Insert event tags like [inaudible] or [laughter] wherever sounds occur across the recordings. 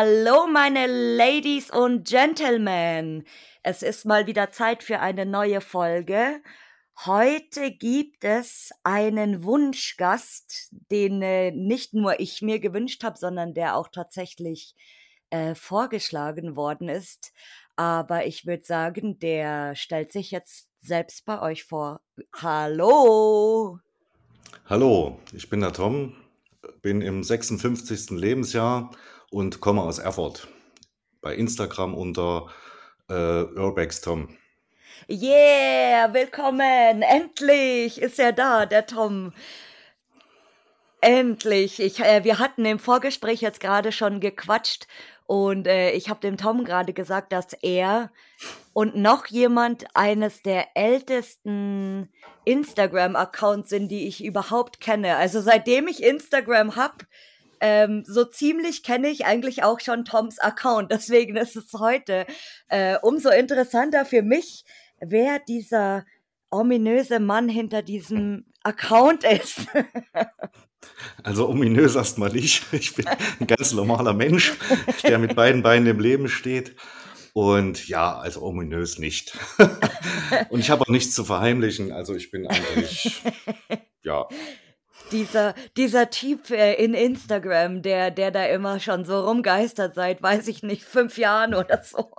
Hallo meine Ladies und Gentlemen. Es ist mal wieder Zeit für eine neue Folge. Heute gibt es einen Wunschgast, den äh, nicht nur ich mir gewünscht habe, sondern der auch tatsächlich äh, vorgeschlagen worden ist. Aber ich würde sagen, der stellt sich jetzt selbst bei euch vor. Hallo. Hallo, ich bin der Tom, bin im 56. Lebensjahr und komme aus Erfurt. Bei Instagram unter äh, Urbex Tom. Yeah, willkommen. Endlich ist er da, der Tom. Endlich. Ich, äh, wir hatten im Vorgespräch jetzt gerade schon gequatscht und äh, ich habe dem Tom gerade gesagt, dass er und noch jemand eines der ältesten Instagram-Accounts sind, die ich überhaupt kenne. Also seitdem ich Instagram hab, ähm, so ziemlich kenne ich eigentlich auch schon Toms Account. [laughs] Deswegen ist es heute äh, umso interessanter für mich, wer dieser ominöse Mann hinter diesem Account ist. [laughs] Also ominös erstmal nicht. Ich bin ein ganz normaler Mensch, der mit beiden Beinen im Leben steht. Und ja, also ominös nicht. [laughs] Und ich habe auch nichts zu verheimlichen. Also ich bin eigentlich, ja, dieser, dieser Typ äh, in Instagram, der, der da immer schon so rumgeistert seit, weiß ich nicht, fünf Jahren oder so.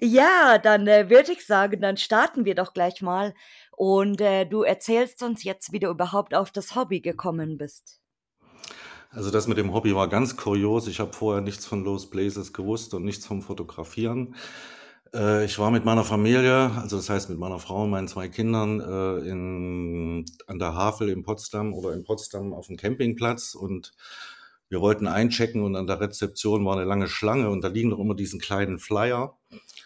Ja, dann äh, würde ich sagen, dann starten wir doch gleich mal. Und äh, du erzählst uns jetzt, wie du überhaupt auf das Hobby gekommen bist. Also das mit dem Hobby war ganz kurios. Ich habe vorher nichts von Lost Places gewusst und nichts vom Fotografieren. Äh, ich war mit meiner Familie, also das heißt mit meiner Frau und meinen zwei Kindern, äh, in, an der Havel in Potsdam oder in Potsdam auf dem Campingplatz und wir wollten einchecken und an der Rezeption war eine lange Schlange und da liegen doch immer diesen kleinen Flyer.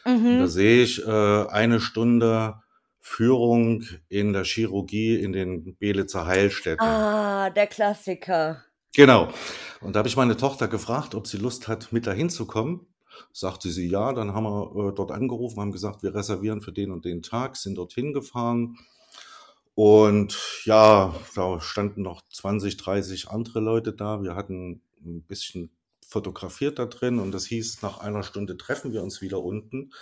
Mhm. Da sehe ich äh, eine Stunde Führung in der Chirurgie in den Belitzer Heilstätten. Ah, der Klassiker. Genau. Und da habe ich meine Tochter gefragt, ob sie Lust hat, mit dahin zu kommen. Sagte sie ja, dann haben wir äh, dort angerufen, haben gesagt, wir reservieren für den und den Tag, sind dorthin gefahren. Und ja, da standen noch 20, 30 andere Leute da. Wir hatten ein bisschen fotografiert da drin und das hieß, nach einer Stunde treffen wir uns wieder unten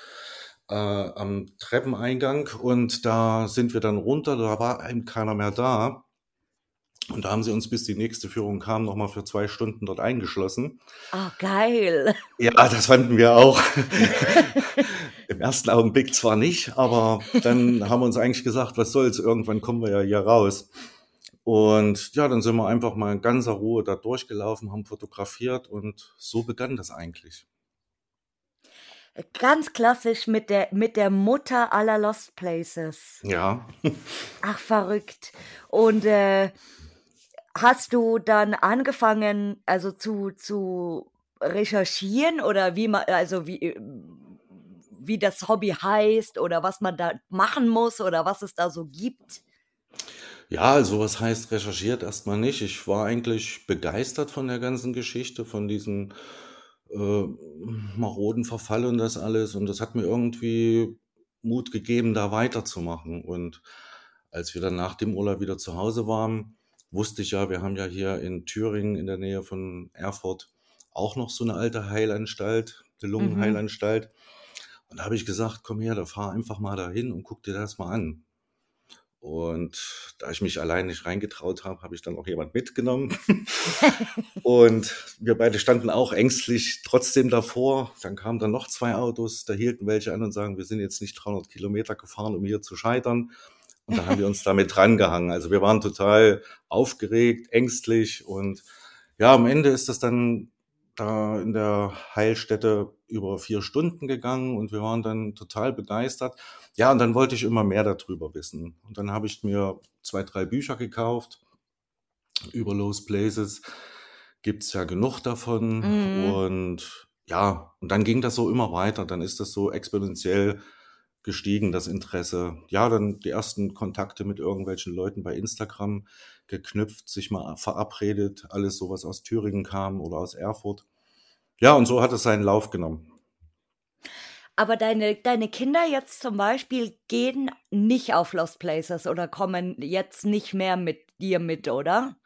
äh, am Treppeneingang und da sind wir dann runter, da war eben keiner mehr da. Und da haben sie uns, bis die nächste Führung kam, nochmal für zwei Stunden dort eingeschlossen. Ah, geil. Ja, das fanden wir auch. [laughs] Im ersten Augenblick zwar nicht, aber dann haben wir uns eigentlich gesagt, was soll's, irgendwann kommen wir ja hier raus. Und ja, dann sind wir einfach mal in ganzer Ruhe da durchgelaufen, haben fotografiert und so begann das eigentlich. Ganz klassisch mit der, mit der Mutter aller Lost Places. Ja. Ach, verrückt. Und äh, hast du dann angefangen, also zu, zu recherchieren oder wie man, also wie, wie das Hobby heißt oder was man da machen muss oder was es da so gibt? Ja, also was heißt recherchiert erstmal nicht. Ich war eigentlich begeistert von der ganzen Geschichte, von diesem äh, maroden Verfall und das alles. Und das hat mir irgendwie Mut gegeben, da weiterzumachen. Und als wir dann nach dem Urlaub wieder zu Hause waren, wusste ich ja, wir haben ja hier in Thüringen in der Nähe von Erfurt auch noch so eine alte Heilanstalt, eine mhm. Lungenheilanstalt. Und da habe ich gesagt, komm her, da fahr einfach mal dahin und guck dir das mal an. Und da ich mich allein nicht reingetraut habe, habe ich dann auch jemand mitgenommen. [laughs] und wir beide standen auch ängstlich trotzdem davor. Dann kamen dann noch zwei Autos, da hielten welche an und sagen, wir sind jetzt nicht 300 Kilometer gefahren, um hier zu scheitern. Und da haben wir uns damit drangehangen. Also wir waren total aufgeregt, ängstlich und ja, am Ende ist das dann da in der Heilstätte über vier Stunden gegangen und wir waren dann total begeistert. Ja, und dann wollte ich immer mehr darüber wissen. Und dann habe ich mir zwei, drei Bücher gekauft über Lost Places. Gibt's ja genug davon. Mhm. Und ja, und dann ging das so immer weiter. Dann ist das so exponentiell gestiegen, das Interesse. Ja, dann die ersten Kontakte mit irgendwelchen Leuten bei Instagram geknüpft, sich mal verabredet, alles so, was aus Thüringen kam oder aus Erfurt. Ja, und so hat es seinen Lauf genommen. Aber deine, deine Kinder jetzt zum Beispiel gehen nicht auf Lost Places oder kommen jetzt nicht mehr mit dir mit, oder?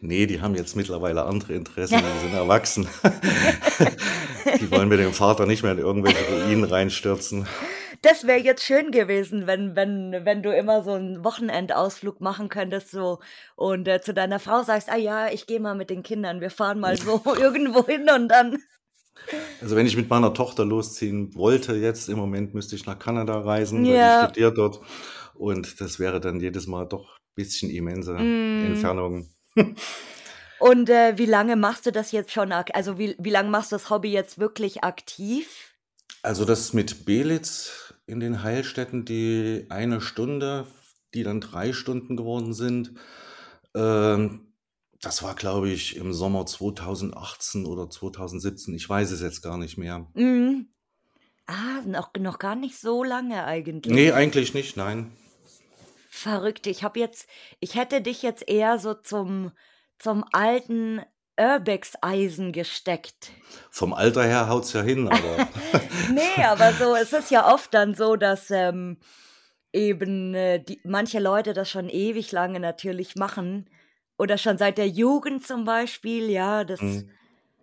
Ne, die haben jetzt mittlerweile andere Interessen, die sind erwachsen. [laughs] Die wollen mit dem Vater nicht mehr in irgendwelche Ruinen reinstürzen. Das wäre jetzt schön gewesen, wenn wenn wenn du immer so 'n Wochenendausflug machen könntest so und, äh, zu deiner Frau sagst: „Ah ja, ich gehe mal mit den Kindern. Wir fahren mal so [laughs] irgendwo hin“ und dann Also, wenn ich mit meiner Tochter losziehen wollte jetzt im Moment, müsste ich nach Kanada reisen, weil die Ja. studiert dort und das wäre dann jedes Mal doch bisschen immense Mhm. Entfernung. [laughs] Und, äh, wie lange machst du das jetzt schon also, wie wie lang machst du das Hobby jetzt wirklich aktiv? Also, das mit Belitz in den Heilstätten, die eine Stunde, die dann 3 Stunden geworden sind, ähm, das war, glaube ich, im Sommer 2018 oder 2017. Ich weiß es jetzt gar nicht mehr. Mhm. Ah, noch noch gar nicht so lange eigentlich. eigentlich nicht, nein. Verrückt. Ich habe jetzt ich hätte dich jetzt eher so zum zum alten Urbex-Eisen gesteckt. Vom Alter her haut's ja hin, aber [laughs] Ne, aber so es ist ja oft dann so, dass, ähm, eben, äh, die manche Leute das schon ewig lange natürlich machen oder schon seit der Jugend zum Beispiel, ja, das Mhm.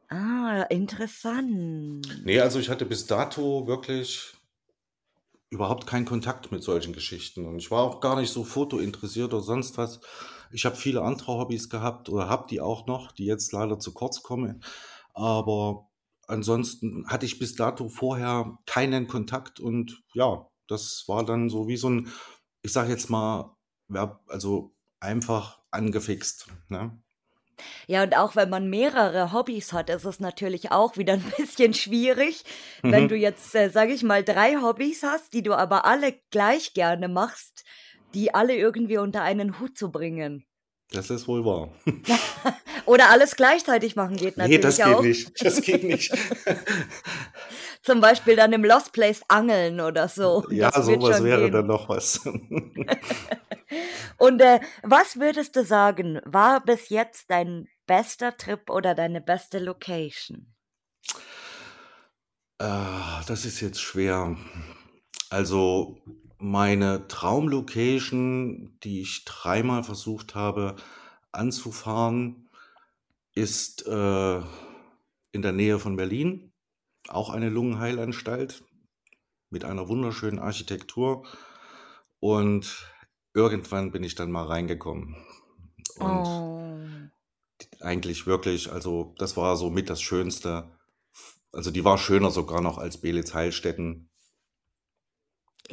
ah, interessant. Ne, also, ich hatte bis dato wirklich überhaupt keinen Kontakt mit solchen Geschichten und ich war auch gar nicht so fotointeressiert oder sonst was. Ich habe viele andere Hobbys gehabt oder habe die auch noch, die jetzt leider zu kurz kommen. Aber ansonsten hatte ich bis dato vorher keinen Kontakt und ja, das war dann so wie so 'n ich sage jetzt mal, also, einfach angefixt, ne? Ja, und auch wenn man mehrere Hobbys hat, ist es natürlich auch wieder 'n [laughs] bisschen schwierig, wenn du Mhm. jetzt, äh, sage ich mal, 3 Hobbys hast, die du aber alle gleich gerne machst, die alle irgendwie unter einen Hut zu bringen. Das ist wohl wahr. [laughs] Oder alles gleichzeitig machen geht Ne, das natürlich geht auch. nicht. Das geht nicht. [laughs] Zum Beispiel dann im Lost Place angeln oder so. Ja, Das so wird was schon wäre gehen. dann noch was. [laughs] Und, äh, was würdest du sagen, war bis jetzt dein bester Trip oder deine beste Location? Ah, das ist jetzt schwer. Also, meine Traumlocation, die ich dreimal versucht habe anzufahren, ist, äh, in der Nähe von Berlin, auch eine Lungenheilanstalt mit einer wunderschönen Architektur und irgendwann bin ich dann mal reingekommen und Oh. eigentlich wirklich also, das war so mit das Schönste. Also, die war schöner sogar noch als Belitz Heilstätten.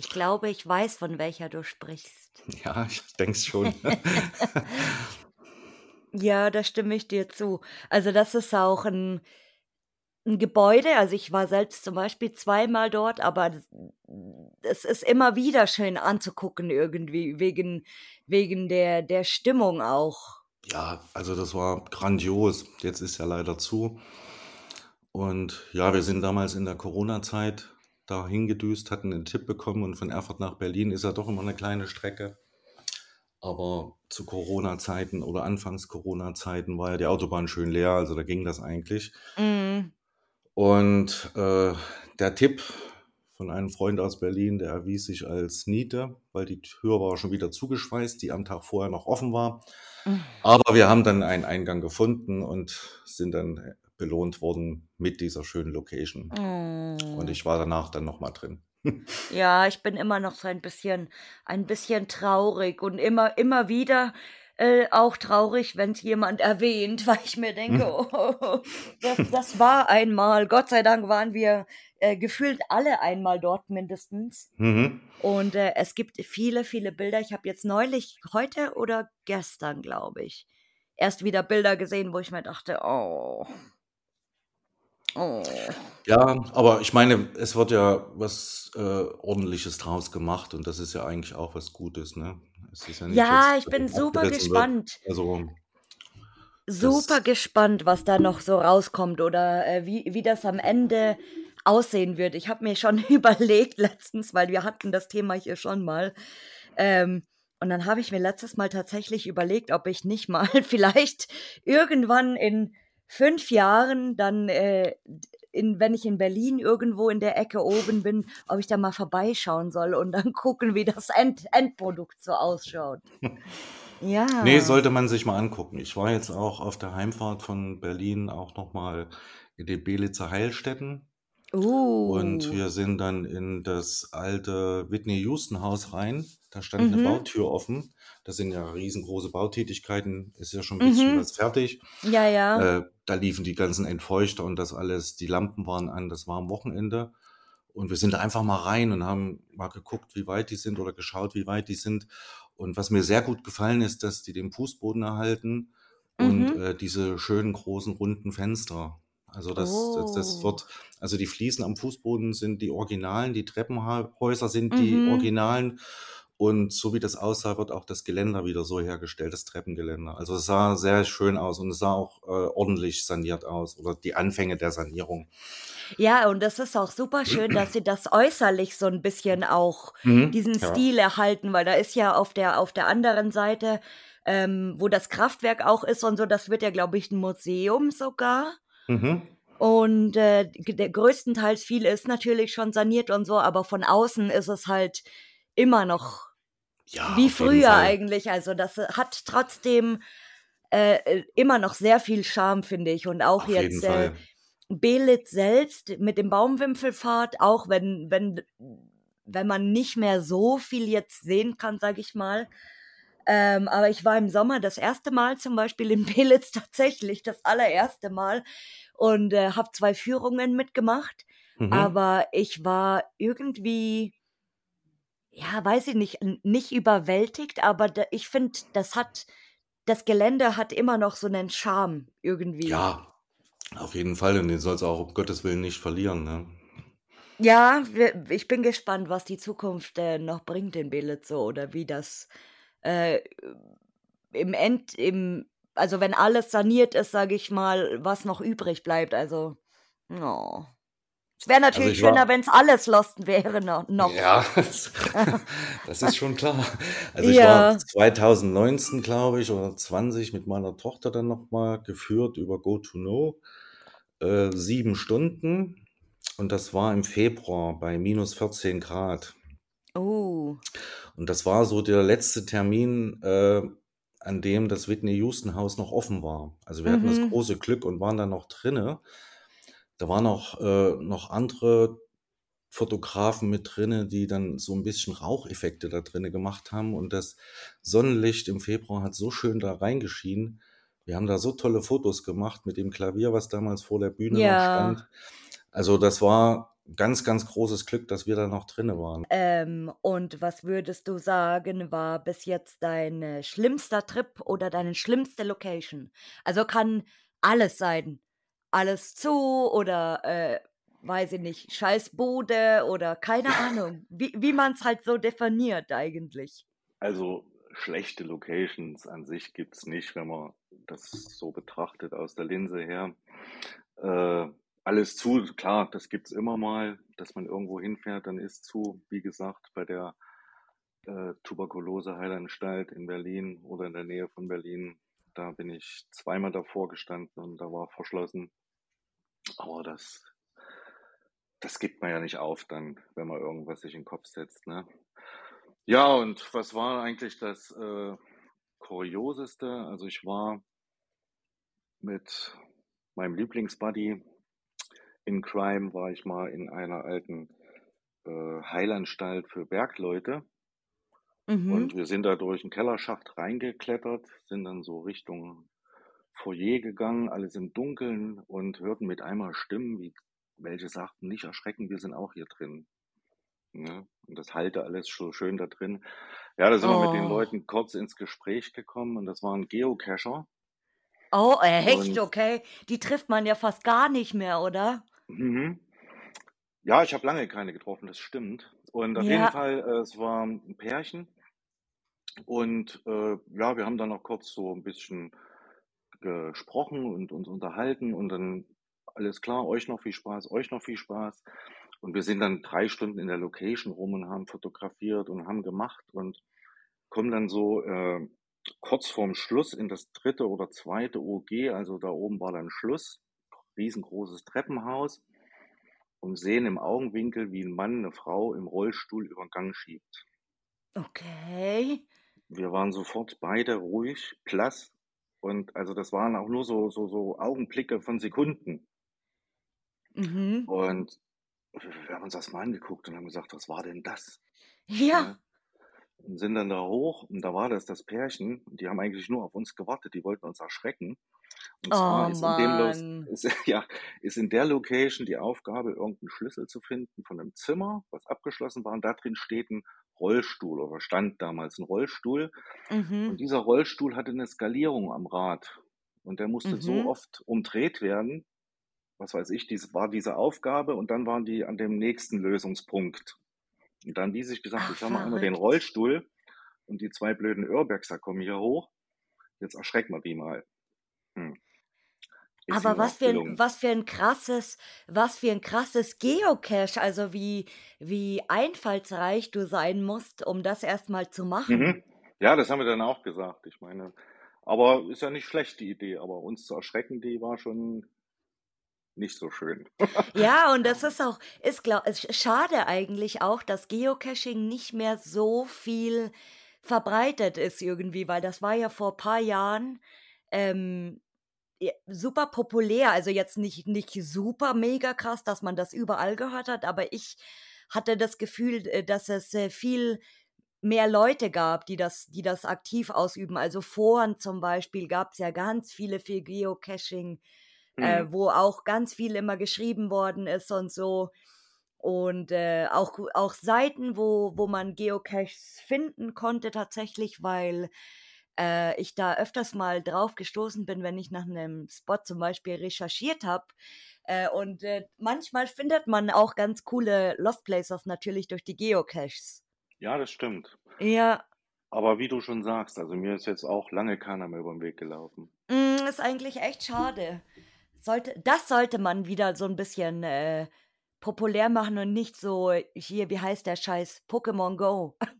Ich glaube, ich weiß, von welcher du sprichst. [laughs] Ja, ich denke es schon. [laughs] Ja, da stimme ich dir zu. Also, das ist auch 'n 'n Gebäude also, ich war selbst zum Beispiel zweimal dort, aber das es ist immer wieder schön anzugucken irgendwie wegen wegen der der Stimmung auch. Ja, also, das war grandios. Jetzt ist ja leider zu. Und ja, wir sind damals in der Corona-Zeit da hingedüst, hatten 'nen Tipp bekommen und von Erfurt nach Berlin ist ja doch immer 'ne kleine Strecke. Aber zu Corona-Zeiten oder anfangs Corona-Zeiten war ja die Autobahn schön leer, also, da ging das eigentlich. Mhm. Und, äh, der Tipp von einem Freund aus Berlin, der erwies sich als Niete, weil die Tür war schon wieder zugeschweißt, die am Tag vorher noch offen war. Hm. Aber wir haben dann einen Eingang gefunden und sind dann, belohnt worden mit dieser schönen Location. Und Oh. ich war danach dann noch mal drin. [laughs] Ja, ich bin immer noch so ein bisschen ein bisschen traurig und immer immer wieder, äh, auch traurig, wenn's jemand erwähnt, [laughs] weil ich mir denke. [laughs] „Oh, das das war einmal.“ Gott sei Dank waren wir, äh, gefühlt alle einmal dort mindestens. Mhm. Und, äh, es gibt viele, viele Bilder. Ich habe jetzt neulich heute oder gestern, glaube ich, erst wieder Bilder gesehen, wo ich mir dachte: „Oh.“ Oh. Ja, aber ich meine, es wird ja was, äh, Ordentliches draus gemacht und das ist ja eigentlich auch was Gutes, ne? Es ist ja nicht Ja, jetzt, ich bin super abgerissen wird. gespannt. Also Super gespannt, was da noch so rauskommt oder, äh, wie wie das am Ende aussehen wird. Ich habe mir schon [laughs] überlegt letztens, weil wir hatten das Thema hier schon mal, ähm, und dann habe ich mir letztes Mal tatsächlich überlegt, ob ich nicht mal [laughs] vielleicht irgendwann in 5 Jahren dann, äh, in wenn ich in Berlin irgendwo in der Ecke oben bin, ob ich da mal vorbeischauen soll und dann [laughs] gucken, wie das End Endprodukt so ausschaut. Ne, [laughs] Ja. sollte man sich mal angucken. Ich war jetzt auch auf der Heimfahrt von Berlin auch noch mal in den Belitzer Heilstätten. Und Uh. wir sind dann in das alte Whitney-Houston-Haus rein. Da stand Mhm. Bautür offen. Das sind ja riesengroße Bautätigkeiten, ist ja schon 'n bisschen Mhm. was fertig. Ja, ja. Äh, da liefen die ganzen Entfeuchter und das alles. Die Lampen waren an, das war am Wochenende. Und wir sind da einfach mal rein und haben mal geguckt, wie weit die sind oder geschaut, wie weit die sind. Und was mir sehr gut gefallen ist, dass die den Fußboden erhalten und, Mhm. äh, diese schönen großen runden Fenster. Also, das das das Oh. wird also, die Fliesen am Fußboden sind die Originalen, die Treppenha Häuser sind die Mhm. Originalen. Und so wie das aussah, wird auch das Geländer wieder so hergestellt, das Treppengeländer. Also, es sah sehr schön aus und es sah auch, äh, ordentlich saniert aus oder die Anfänge der Sanierung. Ja, und das ist auch super schön, dass sie das äußerlich so 'n bisschen auch Mhm, diesen ja. Stil erhalten, weil da ist ja auf der auf der anderen Seite, ähm, wo das Kraftwerk auch ist und so, das wird ja, glaube ich, 'n Museum sogar. Mhm. Und, äh, der größtenteils viel ist natürlich schon saniert und so, aber von außen ist es halt immer noch Ja, wie früher eigentlich. Also, das, äh, hat trotzdem, äh, äh, immer noch sehr viel Charme, finde ich. Und auch Auf jetzt, äh. Belitz selbst mit dem Baumwipfelpfad, auch wenn wenn wenn man nicht mehr so viel jetzt sehen kann, sage ich mal. Ähm, aber ich war im Sommer das 1. Mal zum Beispiel in [laughs] Belitz tatsächlich, das allererste Mal und, äh, habe 2 Führungen mitgemacht. Mhm. Aber ich war irgendwie ja, weiß ich nicht, n nicht überwältigt, aber da ich finde, das hat das Gelände hat immer noch so 'nen Charme irgendwie. Ja, auf jeden Fall und den soll's auch um Gottes Willen nicht verlieren, ne? Ja, wir ich bin gespannt, was die Zukunft, äh, noch bringt in so oder wie das, äh, im End im also, wenn alles saniert ist, sage ich mal, was noch übrig bleibt. Also, oh. Es wäre Also, natürlich ich schöner, war wenn's alles lost wäre no noch. Ja, das [laughs] das ist schon klar. Also, ich war Ja. 2019, glaube ich, oder 20 mit meiner Tochter dann noch mal geführt über GoToKnow, äh, 7 Stunden und das war im Februar bei -14 Grad. Oh. Und das war so der letzte Termin, äh, an dem das Whitney-Houston-Haus noch offen war. Also, wir hatten das Mhm. große Glück und waren da noch drinne. Da waren auch, äh, noch andere Fotografen mit drinne, die dann so 'n bisschen Raucheffekte da drinnen gemacht haben und das Sonnenlicht im Februar hat so schön da reingeschienen. Wir haben da so tolle Fotos gemacht mit dem Klavier, was damals vor der Bühne noch stand. Ja. Also, das war ganz, ganz großes Glück, dass wir da noch drinne waren. Ähm, und was würdest du sagen, war bis jetzt dein, äh, schlimmster Trip oder deine schlimmste Location? Also, kann alles sein. Alles zu oder, äh, weiß ich nicht, scheiß Bude oder keine Ahnung, wie wie man's halt so definiert eigentlich. Also, schlechte Locations an sich gibt's nicht, wenn man das so betrachtet aus der Linse her. Äh, alles zu, klar, das gibt's immer mal, dass man irgendwo hinfährt, dann ist zu. Wie gesagt, bei der, äh, Tuberkulose-Heilanstalt in Berlin oder in der Nähe von Berlin, da bin ich zweimal davor gestanden und da war verschlossen. Aber das das gibt man ja nicht auf dann, wenn man irgendwas sich in 'n Kopf setzt, ne? Ja, und was war eigentlich das, äh, Kurioseste? Also, ich war mit meinem Lieblingsbuddy in Crime war ich mal in einer alten, äh, Heilanstalt für Bergleute. Mhm. Und wir sind da durch 'n Kellerschacht reingeklettert, sind dann so Richtung Foyer gegangen, alles im Dunkeln und hörten mit einmal Stimmen, wie welche sagten: „Nicht erschrecken, wir sind auch hier drin.“ Ne? Und das hallte alles so schön da drin. Ja, da sind wir mit den Oh. Leuten kurz ins Gespräch gekommen und das waren Geocacher. Oh, echt? Und Okay. Die trifft man ja fast gar nicht mehr, oder? Mhm. Ja, ich habe lange keine getroffen, das stimmt. Und auf jeden Ja. Fall, äh, es war 'n Pärchen und, äh, ja, wir haben dann noch kurz so 'n bisschen gesprochen und uns unterhalten und dann: „Alles klar, euch noch viel Spaß, euch noch viel Spaß.“ Und wir sind dann 3 Stunden in der Location rum und haben fotografiert und haben gemacht und kommen dann so, äh, kurz vorm Schluss in das 3. oder 2. OG, also, da oben war dann Schluss, riesengroßes Treppenhaus und sehen im Augenwinkel, wie 'n Mann 'ne Frau im Rollstuhl über 'n Gang schiebt. Okay. wir waren sofort beide ruhig, blass und also das waren auch nur so so so Augenblicke von Sekunden. Mhm. Und wir haben uns das mal angeguckt und haben gesagt: „Was war denn das?“ Ja. Und sind dann da hoch und da war das das Pärchen und die haben eigentlich nur auf uns gewartet, die wollten uns erschrecken. Und zwar Oh ist in dem Los ist [laughs] ja, ist in der Location die Aufgabe, irgend 'n Schlüssel zu finden von 'nem Zimmer, was abgeschlossen war und da drin steht 'n Rollstuhl oder stand damals 'n Rollstuhl. Mhm. Und dieser Rollstuhl hatte 'ne Skalierung am Rad und der musste so Mhm. oft umdreht werden, was weiß ich, dies war diese Aufgabe und dann waren die an dem nächsten Lösungspunkt. Und dann die sich gesagt: Ach, „Jetzt haben wir einmal den. Rollstuhl und die 2 blöden Urbexer kommen hier hoch. Jetzt erschrecken wir die mal.“ Hm. Aber was für 'n gelungen. was für 'n krasses was für 'n krasses Geocache, also wie wie einfallsreich du sein musst, um das erst mal zu machen. Mhm. Ja, das haben wir dann auch gesagt. Ich meine aber ist ja nicht schlecht die Idee, aber uns zu erschrecken, die war schon nicht so schön. Ja, [laughs] und das ist auch ist glau ist sch schade eigentlich auch, dass Geocaching nicht mehr so viel verbreitet ist irgendwie, weil das war ja vor paar Jahren, ähm, super populär. Also jetzt nicht nicht super mega krass, dass man das überall gehört hat, aber ich hatte das Gefühl, äh, dass es, äh, viel mehr Leute gab, die das die das aktiv ausüben. Also Foren zum Beispiel gab's ja ganz viele für Geocaching, äh, Mhm. wo auch ganz viel immer geschrieben worden ist und so. Und, äh, auch auch Seiten, wo wo man Geocaches finden konnte tatsächlich, weil, äh, ich da öfters mal drauf gestoßen bin, wenn ich nach 'nem Spot zum Beispiel recherchiert habe. Äh, und, äh, manchmal findet man auch ganz coole Lost Places natürlich durch die Geocaches. Ja, das stimmt. Ja. Aber wie du schon sagst, also mir ist jetzt auch lange keiner mehr übern Weg gelaufen. Hm, ist eigentlich echt schade. Sollte das sollte man wieder so 'n bisschen, äh, populär machen und nicht so hier, wie heißt der Scheiß? Pokémon Go. [laughs]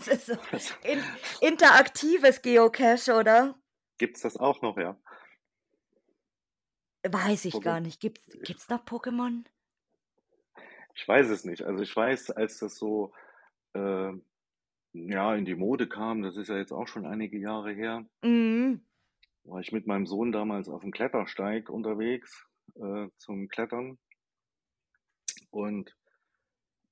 Es ist so Das in interaktives Geocache, oder? Gibt's das auch noch, ja? Weiß ich Poké gar nicht. Gibt's ich gibt's noch Pokémon? Ich weiß es nicht. Also, ich weiß, als das so, äh, ja, in die Mode kam, das ist ja jetzt auch schon einige Jahre her Mhm. war ich mit meinem Sohn damals auf'm Klettersteig unterwegs, äh, zum Klettern. Und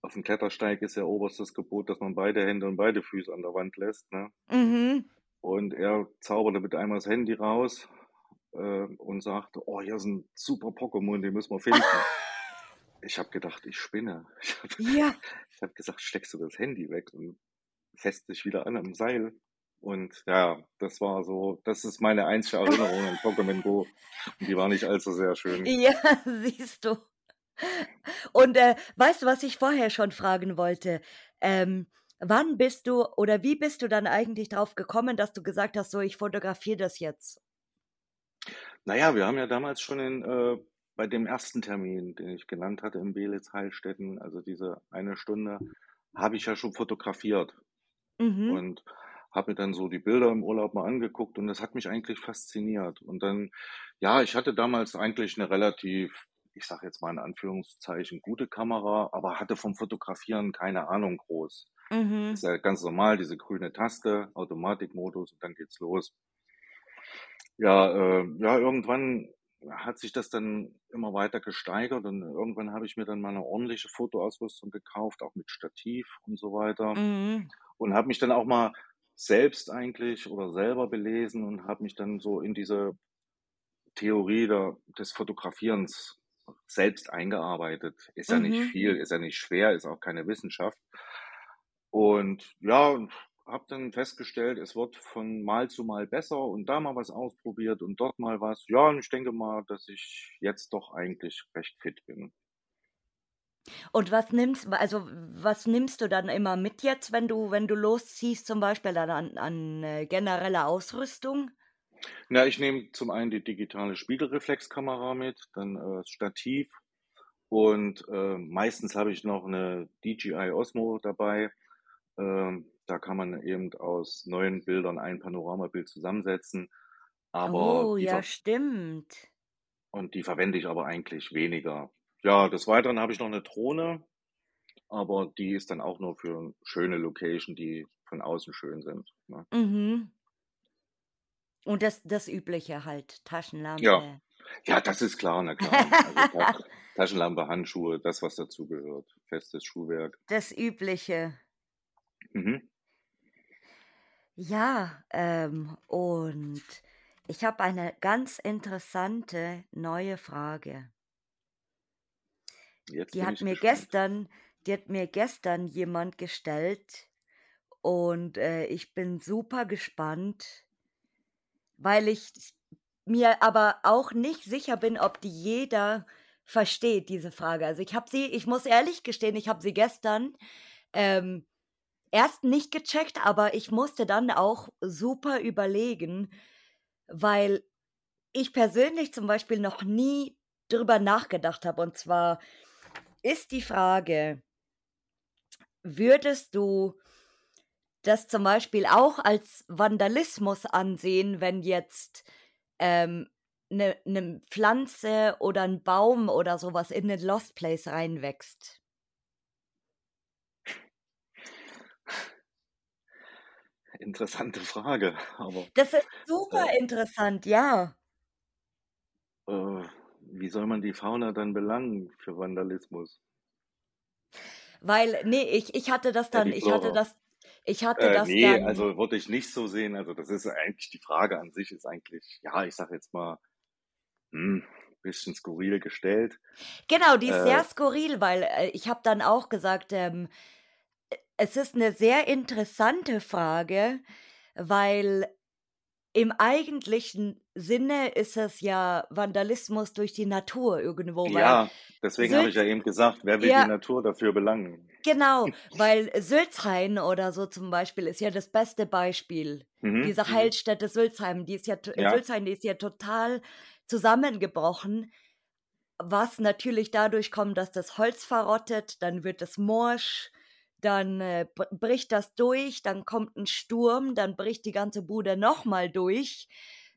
auf'm Klettersteig ist ja oberstes Gebot, dass man beide Hände und beide Füße an der Wand lässt, ne? Mhm. Und er zauberte mit einmal das Handy raus, äh, und sagte: „Oh, hier ist 'n super Pokémon, den müssen wir finden.“ [laughs] Ich habe gedacht, ich spinne. Ich habe Ja. [laughs] habe gesagt: „Steckst du das Handy weg und fest dich wieder an am Seil.“ Und ja, das war so das ist meine einzige Erinnerung an Pokémon Go und die war nicht allzu sehr schön. [laughs] Ja, siehst du. Und, äh, weißt du, was ich vorher schon fragen wollte? Ähm, wann bist du oder wie bist du dann eigentlich drauf gekommen, dass du gesagt hast: „So, ich fotografiere das jetzt?“ Na ja, wir haben ja damals schon in äh, bei dem ersten Termin, den ich genannt hatte in Beelitz-Heilstätten, also diese eine Stunde, habe ich ja schon fotografiert Mhm. und habe mir dann so die Bilder im Urlaub mal angeguckt und das hat mich eigentlich fasziniert. Und dann ja, ich hatte damals eigentlich 'ne relativ, ich sage jetzt mal in Anführungszeichen, gute Kamera, aber hatte vom Fotografieren keine Ahnung groß. Mhm. Ist ja ganz normal, diese grüne Taste, Automatikmodus und dann geht's los. Ja, äh, ja, irgendwann hat sich das dann immer weiter gesteigert und irgendwann habe ich mir dann mal 'ne ordentliche Fotoausrüstung gekauft, auch mit Stativ und so weiter. Mhm. Und habe mich dann auch mal selbst eigentlich oder selber belesen und habe mich dann so in diese Theorie der des Fotografierens selbst eingearbeitet. Ist ja nicht Mhm. viel, ist ja nicht schwer, ist auch keine Wissenschaft. Und ja, und habe dann festgestellt, es wird von Mal zu Mal besser und da mal was ausprobiert und dort mal was. Ja, und ich denke mal, dass ich jetzt doch eigentlich recht fit bin. Und was nimmst also, was nimmst du dann immer mit jetzt, wenn du wenn du losziehst, zum Beispiel dann an an, äh, genereller Ausrüstung? Na, ich nehme zum einen die digitale Spiegelreflexkamera mit, dann, äh, das Stativ und, äh, meistens habe ich noch 'ne DJI Osmo dabei. Ähm, da kann man eben aus 9 Bildern ein Panoramabild zusammensetzen, aber Oh, die ja, ver stimmt. und die verwende ich aber eigentlich weniger. Ja, des Weiteren habe ich noch 'ne Drohne, aber die ist dann auch nur für schöne Location, die von außen schön sind. Ne? Mhm. Und das, das Übliche halt, Ja. Taschenlampe. Ja, das ist klar, na klar. Also Ta [laughs] Taschenlampe, Handschuhe, das, was dazugehört. Festes Schuhwerk. Das Übliche. Mhm. Ja, ähm, und ich habe eine ganz interessante neue Frage. Jetzt Die hat mir gespannt. gestern, die hat mir gestern jemand gestellt und äh, ich bin super gespannt, weil ich mir aber auch nicht sicher bin, ob die jeder versteht, diese Frage. Also ich habe sie, ich muss ehrlich gestehen, ich habe sie gestern ähm, erst nicht gecheckt, aber ich musste dann auch super überlegen, weil ich persönlich zum Beispiel noch nie drüber nachgedacht habe. Und zwar ist die Frage, würdest du das zum Beispiel auch als Vandalismus ansehen, wenn jetzt ähm, eine ne Pflanze oder ein Baum oder sowas in den Lost Place reinwächst? Interessante Frage, aber Das ist super äh, interessant, ja. äh, wie soll man die Fauna dann belangen für Vandalismus? Weil, nee, ich, ich hatte das dann, ich hatte das, ich hatte Äh, das nee, dann, also würde ich nicht so sehen. Also das ist eigentlich, die Frage an sich ist eigentlich, ja, ich sag jetzt mal, hm, bisschen skurril gestellt. genau, die ist sehr Äh, skurril, weil äh, ich habe dann auch gesagt, ähm, es ist eine sehr interessante Frage, weil im eigentlichen Sinne ist es ja Vandalismus durch die Natur irgendwo, ja, deswegen habe ich ja eben gesagt, wer will die ja, Natur dafür belangen? genau, [laughs] weil Sülzhain oder so zum Beispiel ist ja das beste Beispiel. Mhm, Diese mhm. Heilstätte Sülzheim, die ist ja, Ja, Sülzheim, die ist ja total zusammengebrochen, was natürlich dadurch kommt, dass das Holz verrottet, dann wird es morsch, dann äh, br- bricht das durch, dann kommt ein Sturm, dann bricht die ganze Bude nochmal durch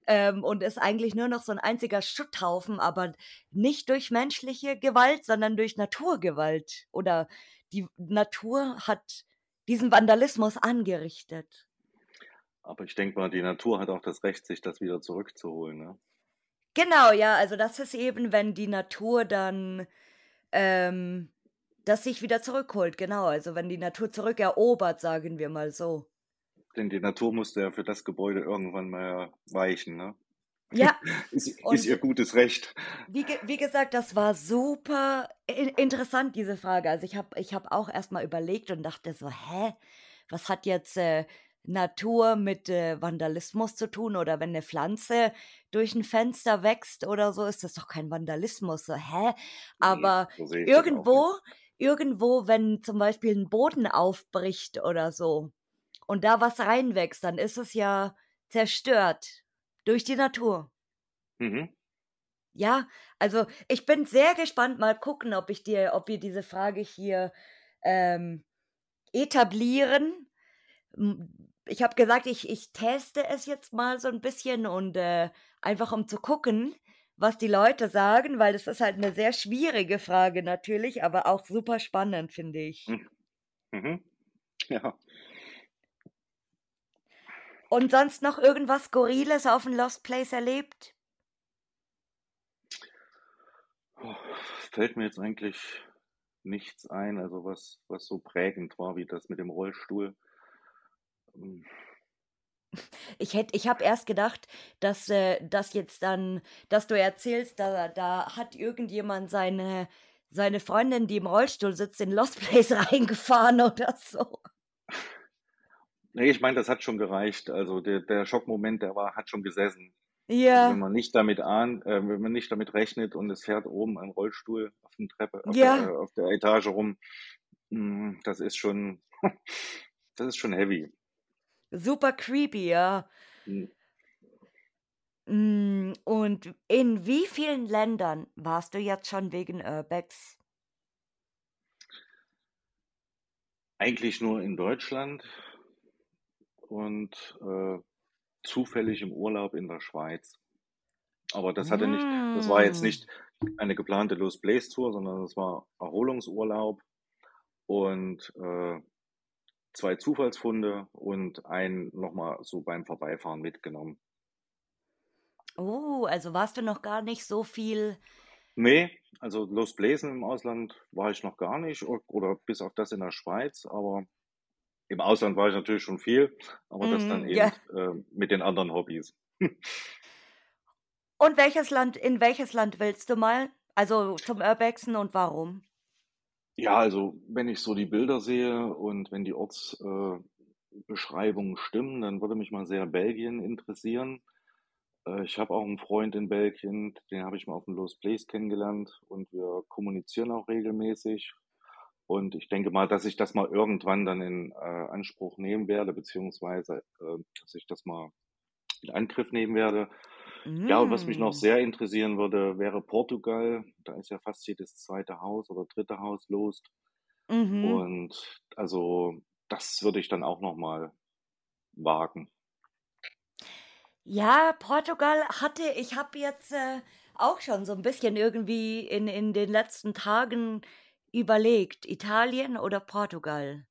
ähm, und ist eigentlich nur noch so ein einziger Schutthaufen, aber nicht durch menschliche Gewalt, sondern durch Naturgewalt. Oder die Natur hat diesen Vandalismus angerichtet. aber ich denke mal, die Natur hat auch das Recht, sich das wieder zurückzuholen. Ne? Genau, ja, also das ist eben, wenn die Natur dann ähm, das sich wieder zurückholt, genau. Also wenn die Natur zurückerobert, sagen wir mal so. Denn die Natur musste ja für das Gebäude irgendwann mal weichen. Ne? Ja, [laughs] Ist, ist ihr gutes Recht. wie, wie gesagt, das war super in interessant, diese Frage. Also ich habe ich hab auch erstmal überlegt und dachte so, hä, was hat jetzt äh, Natur mit äh, Vandalismus zu tun? Oder wenn eine Pflanze durch ein Fenster wächst oder so, ist das doch kein Vandalismus. So, hä? Nee, Aber auch irgendwo. Irgendwo, wenn zum Beispiel ein Boden aufbricht oder so und da was reinwächst, dann ist es ja zerstört durch die Natur. Mhm. Ja, also ich bin sehr gespannt, mal gucken, ob ich dir, ob wir diese Frage hier ähm, etablieren. Ich habe gesagt, ich, ich teste es jetzt mal so ein bisschen und äh, einfach um zu gucken, was die Leute sagen, weil das ist halt eine sehr schwierige Frage natürlich, aber auch super spannend, finde ich. Mhm. Mhm. Ja. Und sonst noch irgendwas Skurriles auf dem Lost Place erlebt? Oh, Fällt mir jetzt eigentlich nichts ein, also was, was so prägend war wie das mit dem Rollstuhl. Ich hätte, ich habe erst gedacht, dass äh, das jetzt dann, dass du erzählst, da, da hat irgendjemand seine, seine Freundin, die im Rollstuhl sitzt, in Lost Place [laughs] reingefahren oder so. Nee, ich meine, das hat schon gereicht. Also der, der Schockmoment, der war, hat schon gesessen. Also wenn Ja, man nicht damit an, äh, wenn man nicht damit rechnet und es fährt oben ein Rollstuhl auf der Treppe, auf der, ja, äh, auf der Etage rum, hm, das ist schon, [laughs] das ist schon heavy. Super creepy, ja. Hm. Mm, Und in wie vielen Ländern warst du jetzt schon wegen Urbex? Eigentlich nur in Deutschland und äh, zufällig im Urlaub in der Schweiz. Aber das hatte nicht, das war jetzt Mm. nicht eine geplante Lost Place Tour, sondern das war Erholungsurlaub und äh, zwei Zufallsfunde und einen nochmal so beim Vorbeifahren mitgenommen. Oh, also warst du noch gar nicht so viel. Nee, also Los Bläsen im Ausland war ich noch gar nicht oder bis auf das in der Schweiz, aber im Ausland war ich natürlich schon viel, aber das dann Mm, eben ja. äh, mit den anderen Hobbys. Und welches Land, in welches Land willst du mal? Also zum Urbexen und warum? Ja, also wenn ich so die Bilder sehe und wenn die Ortsbeschreibungen äh, stimmen, dann würde mich mal sehr Belgien interessieren. Äh, ich habe auch einen Freund in Belgien, den habe ich mal auf dem Lost Place kennengelernt und wir kommunizieren auch regelmäßig. Und ich denke mal, dass ich das mal irgendwann dann in äh, Anspruch nehmen werde, beziehungsweise äh, dass ich das mal in Angriff nehmen werde. Ja, und was mich noch Mm. sehr interessieren würde, wäre Portugal. Da ist ja fast jedes zweite Haus oder dritte Haus los. Mhm. Und also das würde ich dann auch noch mal wagen. Ja, Portugal hatte ich habe jetzt, äh, auch schon so ein bisschen irgendwie in in den letzten Tagen überlegt, Italien oder Portugal?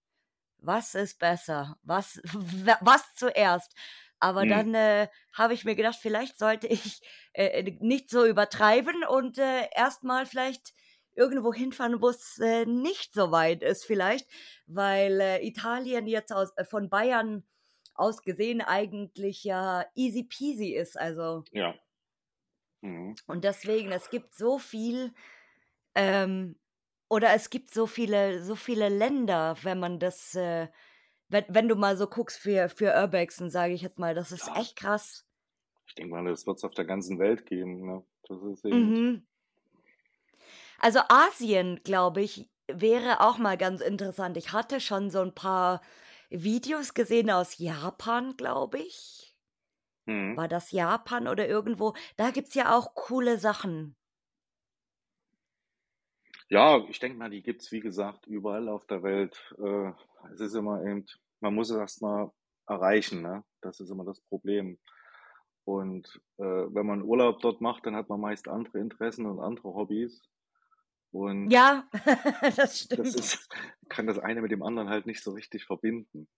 Was ist besser? Was [laughs] was zuerst? Aber Mhm. dann, äh, habe ich mir gedacht, vielleicht sollte ich, äh, nicht so übertreiben und, äh, erst mal vielleicht irgendwo hinfahren, wo's, äh, nicht so weit ist vielleicht, weil, äh, Italien jetzt aus äh, von Bayern aus gesehen eigentlich ja easy peasy ist, also Ja. Mhm. und deswegen, es gibt so viel, ähm oder es gibt so viele so viele Länder, wenn man das, äh wenn wenn du mal so guckst für für Urbexen, sage ich jetzt mal, das ist Ja, echt krass. ich denke mal, das wird es auf der ganzen Welt geben, ne? Das ist eben Mhm. Also, Asien, glaube ich, wäre auch mal ganz interessant. Ich hatte schon so 'n paar Videos gesehen aus Japan, glaube ich. Mhm. War das Japan oder irgendwo? Da gibt's ja auch coole Sachen. Ja, ich denke mal, die gibt's, wie gesagt, überall auf der Welt. Äh, es ist immer eben man muss es erst mal erreichen, ne? Das ist immer das Problem. Und, äh, wenn man Urlaub dort macht, dann hat man meist andere Interessen und andere Hobbys. Und Ja, [laughs] das das stimmt. ist kann das eine mit dem anderen halt nicht so richtig verbinden.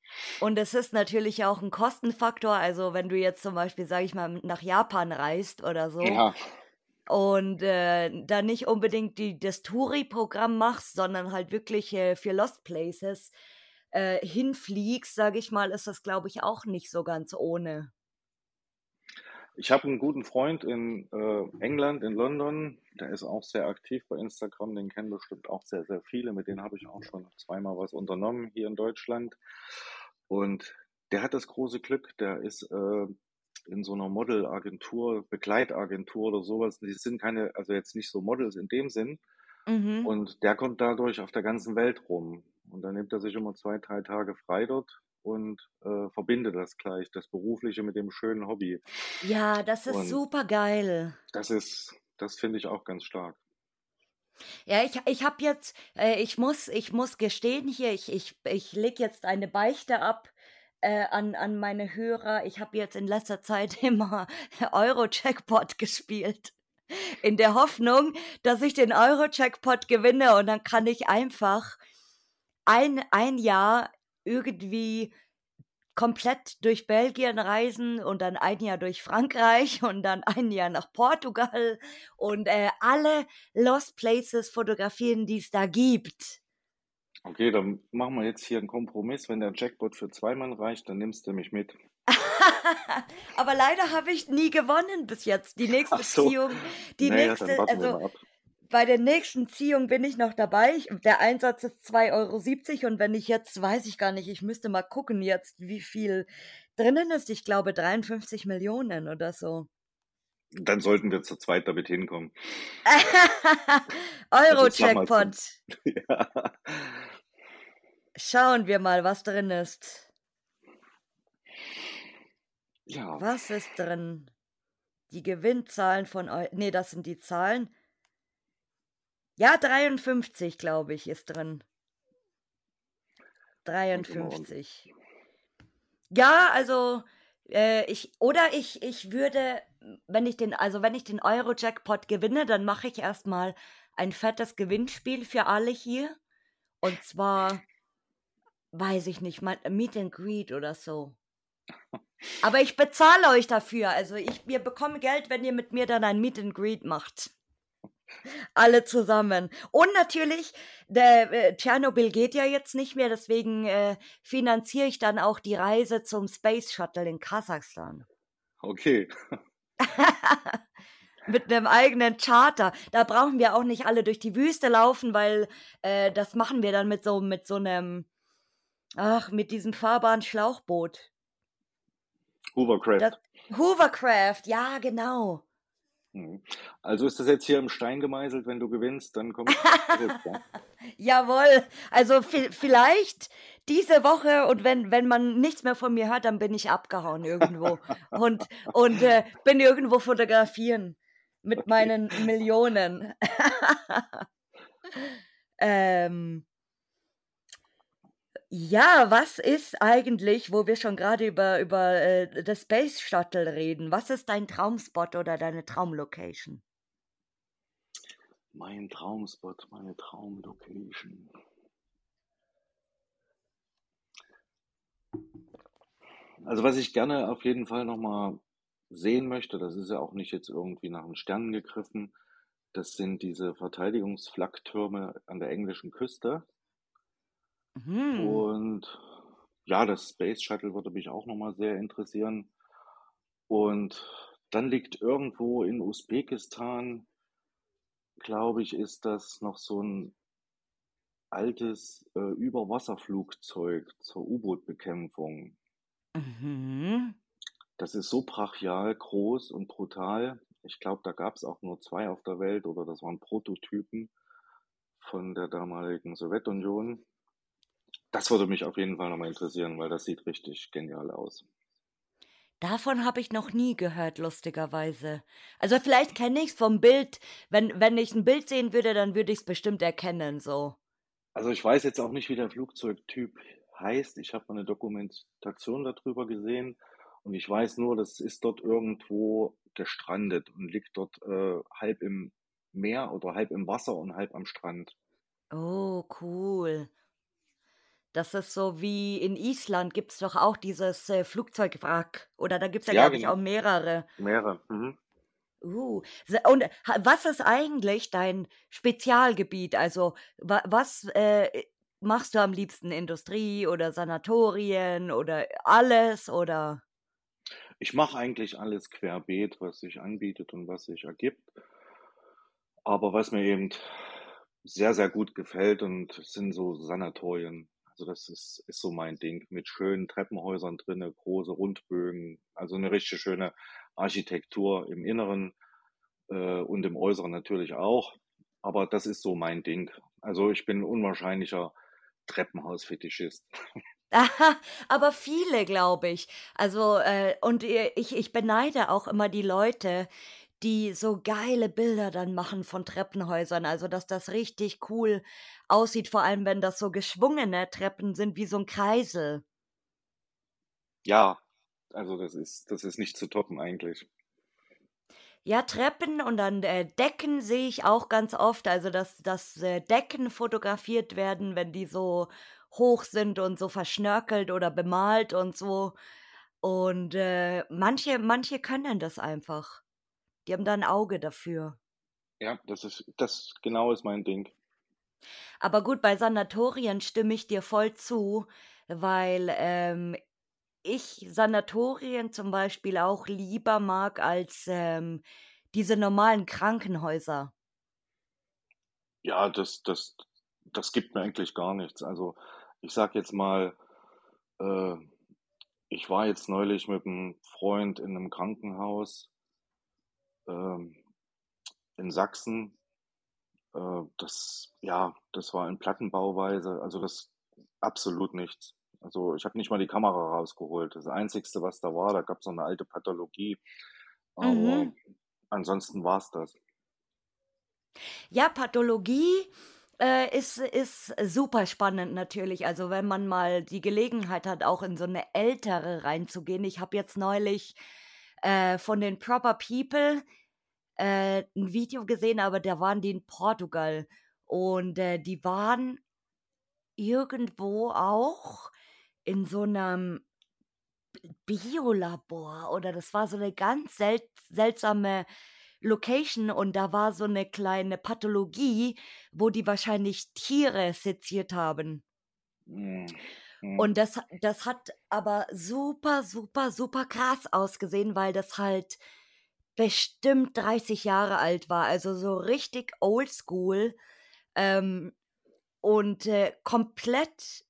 Und es ist natürlich auch 'n Kostenfaktor. Also, wenn du jetzt zum Beispiel, sage ich mal, nach Japan reist oder so Ja. und, äh, da nicht unbedingt die das Touri-Programm machst, sondern halt wirklich, äh, für Lost Places, äh, hinfliegst, sage ich mal, ist das, glaube ich, auch nicht so ganz ohne. Ich habe 'n guten Freund in, äh, England, in London, der ist auch sehr aktiv bei Instagram, den kennen bestimmt auch sehr, sehr viele. Mit denen habe ich auch schon zweimal was unternommen hier in Deutschland. Und der hat das große Glück, der ist, äh, in so 'ner Modelagentur, Begleitagentur oder so was. Die sind keine also jetzt nicht so Models in dem Sinn. Mhm. Und der kommt dadurch auf der ganzen Welt rum. Und dann nimmt er sich immer 2, 3 Tage frei dort und, äh, verbindet das gleich, das Berufliche mit dem schönen Hobby. Ja, das ist Und supergeil. das ist das finde ich auch ganz stark. Ja, ich ich habe jetzt äh, ich muss ich muss gestehen hier, ich ich ich lege jetzt eine Beichte ab, äh, an an meine Hörer. Ich habe jetzt in letzter Zeit [laughs] immer Euro-Jackpot gespielt, in der Hoffnung, dass ich den Euro-Jackpot gewinne und dann kann ich einfach ein ein Jahr irgendwie komplett durch Belgien reisen und dann ein Jahr durch Frankreich und dann ein Jahr nach Portugal und, äh, alle Lost Places fotografieren, die's da gibt. Okay, dann machen wir jetzt hier 'n Kompromiss. Wenn der Jackpot für 2 Mann reicht, dann nimmst du mich mit. [laughs] Aber leider habe ich nie gewonnen bis jetzt. Die nächste Ach so. Ziehung die Na ja, dann nächste also. Bei der nächsten Ziehung bin ich noch dabei. Ich der Einsatz ist 2,70 € und wenn ich jetzt weiß ich gar nicht, ich müsste mal gucken jetzt, wie viel drinnen ist. Ich glaube 53 Millionen oder so. Dann sollten wir zu zweit damit hinkommen. [laughs] Also, [laughs] ja. Schauen wir mal, was drin ist. Ja. Was ist drin? Die Gewinnzahlen von Eu ne, das sind die Zahlen. Ja, 53, glaube ich, ist drin. Und immer und 53. Ja, also, äh, ich oder ich ich würde, wenn ich den also, wenn ich den Euro-Jackpot gewinne, dann mache ich erst mal ein fettes Gewinnspiel für alle hier. Und zwar weiß ich nicht, mal Meet and Greet oder so. Aber ich bezahle euch dafür. Also ich, ihr bekommt Geld, wenn ihr mit mir dann ein Meet and Greet macht. Alle zusammen. Und natürlich, der äh, Tschernobyl geht ja jetzt nicht mehr, deswegen äh, finanziere ich dann auch die Reise zum Space Shuttle in Kasachstan. Okay. [laughs] mit einem eigenen Charter. Da brauchen wir auch nicht alle durch die Wüste laufen, weil äh, das machen wir dann mit so mit so einem ach, mit diesem fahrbaren Schlauchboot. Hoovercraft. Das, Hoovercraft, ja, genau. Mhm. Also ist das jetzt hier im Stein gemeißelt, wenn du gewinnst, dann kommst du zurück, [laughs] ja? Jawohl. Also vielleicht diese Woche und wenn, wenn man nichts mehr von mir hört, dann bin ich abgehauen irgendwo [laughs] und, und äh, bin irgendwo fotografieren mit okay. meinen Millionen. [laughs] ähm, ja, was ist eigentlich, wo wir schon gerade über, über äh, das Space Shuttle reden, was ist dein Traumspot oder deine Traumlocation? Mein Traumspot, meine Traumlocation. Also was ich gerne auf jeden Fall nochmal sehen möchte, das ist ja auch nicht jetzt irgendwie nach den Sternen gegriffen, das sind diese Verteidigungsflaktürme an der englischen Küste. Mhm. Und ja, das Space Shuttle würde mich auch nochmal sehr interessieren. Und dann liegt irgendwo in Usbekistan, glaube ich, ist das noch so ein altes äh, Überwasserflugzeug zur U-Boot-Bekämpfung. Mhm. Das ist so brachial groß und brutal. Ich glaube, da gab es auch nur zwei auf der Welt oder das waren Prototypen von der damaligen Sowjetunion. Das würde mich auf jeden Fall nochmal interessieren, weil das sieht richtig genial aus. Davon habe ich noch nie gehört, lustigerweise. Also vielleicht kenne ich es vom Bild. Wenn, wenn ich ein Bild sehen würde, dann würde ich es bestimmt erkennen, so. Also ich weiß jetzt auch nicht, wie der Flugzeugtyp heißt. Ich habe mal eine Dokumentation darüber gesehen und ich weiß nur, das ist dort irgendwo gestrandet und liegt dort äh, halb im Meer oder halb im Wasser und halb am Strand. Oh, cool. Das ist so wie in Island gibt es doch auch dieses äh, Flugzeugwrack. Oder da gibt es ja, Ja, glaube ich, auch genau. mehrere. Mehrere. Mhm. Uh, und was ist eigentlich dein Spezialgebiet? Also, wa was äh, machst du am liebsten? Industrie oder Sanatorien oder alles oder? Ich mache eigentlich alles querbeet, was sich anbietet und was sich ergibt. Aber was mir eben sehr, sehr gut gefällt und sind so Sanatorien. Also das ist, ist so mein Ding mit schönen Treppenhäusern drinne, große Rundbögen, also eine richtig schöne Architektur im Inneren äh, und im Äußeren natürlich auch. Aber das ist so mein Ding. Also ich bin ein unwahrscheinlicher Treppenhausfetischist. Aha, [laughs] aber viele, glaube ich. Also, äh, und ich, ich beneide auch immer die Leute, die so geile Bilder dann machen von Treppenhäusern. Also, dass das richtig cool aussieht, vor allem wenn das so geschwungene Treppen sind wie so ein Kreisel. Ja, also das ist, das ist nicht zu toppen eigentlich. Ja, Treppen und dann äh, Decken sehe ich auch ganz oft. Also, dass, dass äh, Decken fotografiert werden, wenn die so hoch sind und so verschnörkelt oder bemalt und so. Und äh, manche, manche können das einfach. Die haben da ein Auge dafür. Ja, das ist, das genau ist mein Ding. Aber gut, bei Sanatorien stimme ich dir voll zu, weil ähm, ich Sanatorien zum Beispiel auch lieber mag als ähm, diese normalen Krankenhäuser. Ja, das, das, das gibt mir eigentlich gar nichts. Also ich sag jetzt mal, äh, ich war jetzt neulich mit einem Freund in einem Krankenhaus in Sachsen. Äh, das, ja, das war in Plattenbauweise, also das absolut nichts. Also ich habe nicht mal die Kamera rausgeholt. Das Einzigste, was da war, da gab es noch eine alte Pathologie. Aber mhm. ansonsten war es das. Ja, Pathologie äh, ist, ist super spannend natürlich. Also wenn man mal die Gelegenheit hat, auch in so eine ältere reinzugehen. Ich habe jetzt neulich äh, von den Proper People äh, ein Video gesehen, aber da waren die in Portugal und äh, die waren irgendwo auch in so einem Biolabor oder das war so eine ganz sel seltsame Location und da war so eine kleine Pathologie, wo die wahrscheinlich Tiere seziert haben. Mhm. Mhm. Und das das hat aber super, super, super krass ausgesehen, weil das halt bestimmt 30 Jahre alt war, also so richtig oldschool, ähm, und, äh, komplett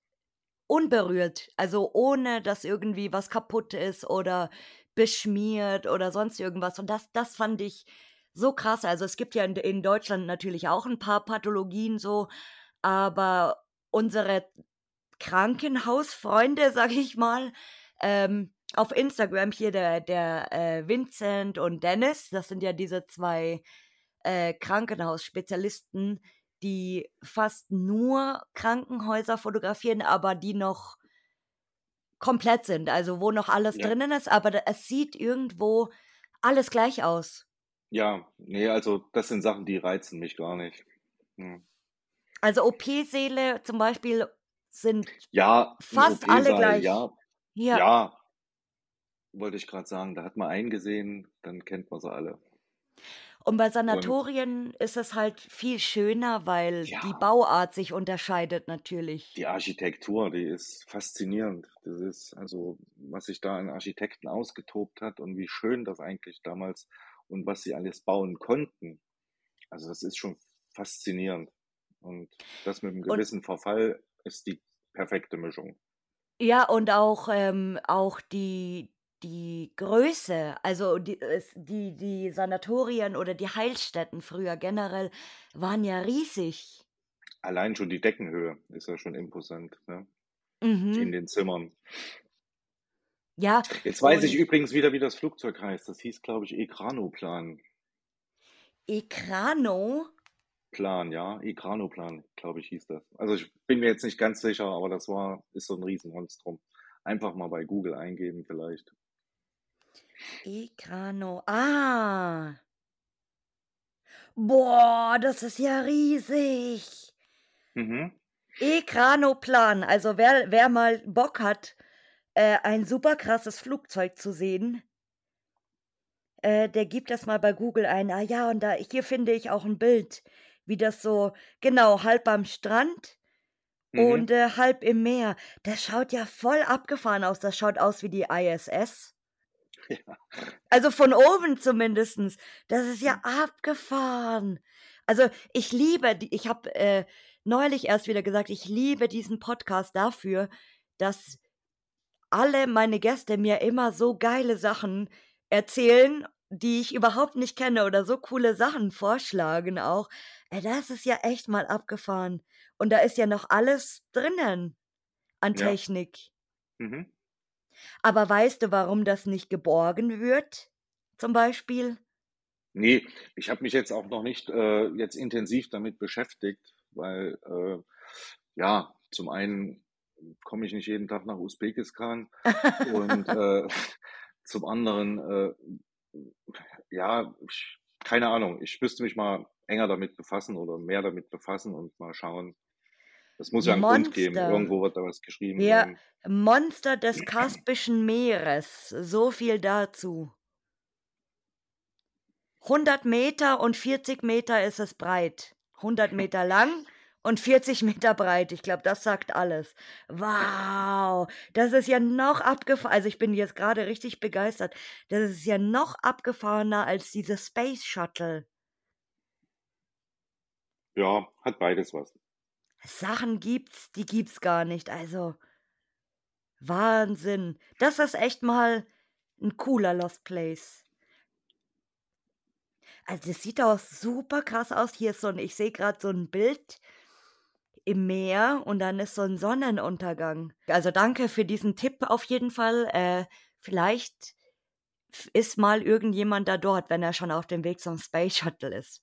unberührt, also ohne dass irgendwie was kaputt ist oder beschmiert oder sonst irgendwas. Und das das fand ich so krass. Also, es gibt ja in in Deutschland natürlich auch ein paar Pathologien so, aber unsere Krankenhausfreunde, [laughs] sage ich mal, ähm, auf Instagram hier der der, äh, Vincent und Dennis, das sind ja diese 2, äh, Krankenhausspezialisten, die fast nur Krankenhäuser fotografieren, aber die noch komplett sind, also wo noch alles Ja. drinnen ist, aber es sieht irgendwo alles gleich aus. Ja, ne, also das sind Sachen, die reizen mich gar nicht. Mhm. Also OP-Säle zum Beispiel sind Ja, fast alle gleich. ja. Ja. Ja. Wollte ich grad sagen, da hat man einen gesehen, dann kennt man sie alle. Und bei Und Sanatorien ist es halt viel schöner, weil die Ja. Bauart sich unterscheidet natürlich. Die Architektur, die ist faszinierend. Das ist also, was sich da an Architekten ausgetobt hat und wie schön das eigentlich damals und was sie alles bauen konnten. Also, das ist schon faszinierend. Und das mit 'nem Und gewissen Verfall ist die perfekte Mischung. Ja, und auch, ähm auch die die Größe, also die die die Sanatorien oder die Heilstätten früher generell waren ja riesig. Allein schon die Deckenhöhe ist ja schon imposant, ne? Mhm. In den Zimmern. Ja, Jetzt weiß ich übrigens wieder, wie das Flugzeug heißt. Das hieß, glaube ich, Ekranoplan. Ekrano? Plan, ja, Ekranoplan, glaube ich, hieß das. Also, ich bin mir jetzt nicht ganz sicher, aber das war ist so 'n Riesenmonstrum. Einfach mal bei Google eingeben vielleicht. Ekrano. Ah. Boah, das ist ja riesig. Mhm. Ekranoplan. Also, wer wer mal Bock hat, äh, ein super krasses Flugzeug zu sehen äh, der gibt das mal bei Google ein. Ah ja, und da hier finde ich auch 'n Bild, wie das so genau, halb am Strand und, Mhm. äh, halb im Meer. Das schaut ja voll abgefahren aus. Das schaut aus wie die ISS. Ja. [laughs] Also, von oben zumindestens. Das ist ja abgefahren. Also, ich liebe ich habe, äh, neulich erst wieder gesagt, ich liebe diesen Podcast dafür, dass alle meine Gäste mir immer so geile Sachen erzählen, die ich überhaupt nicht kenne oder so coole Sachen vorschlagen auch. Ey, das ist ja echt mal abgefahren. Und da ist ja noch alles drinnen an Ja. Technik. Mhm. Aber weißt du, warum das nicht geborgen wird, zum Beispiel? Ne, ich habe mich jetzt auch noch nicht, äh, jetzt intensiv damit beschäftigt, weil, äh, ja, zum einen komme ich nicht jeden Tag nach Usbekistan und, [laughs] äh, zum anderen, äh, ja, ich keine Ahnung, ich müsste mich mal enger damit befassen oder mehr damit befassen und mal schauen. Es muss ja 'n Grund geben. Monster. Irgendwo wird da was geschrieben Ja, sein. Monster des [clears throat] Kaspischen Meeres. So viel dazu. 100 Meter und 40 Meter ist es breit. 100 [laughs] Meter lang und 40 Meter breit. Ich glaube, das sagt alles. Wow, das ist ja noch abgefa also, ich bin jetzt grade richtig begeistert. Das ist ja noch abgefahrener als diese Space Shuttle. Ja, hat beides was. Sachen gibt's, die gibt's gar nicht. Also Wahnsinn. Das ist echt mal 'n cooler Lost Place. Also, das sieht auch super krass aus. Hier ist so 'n ich sehe grad so 'n Bild im Meer und dann ist so 'n Sonnenuntergang. Also, danke für diesen Tipp auf jeden Fall. Äh, vielleicht ist mal irgendjemand da dort, wenn er schon auf dem Weg zum Space Shuttle ist.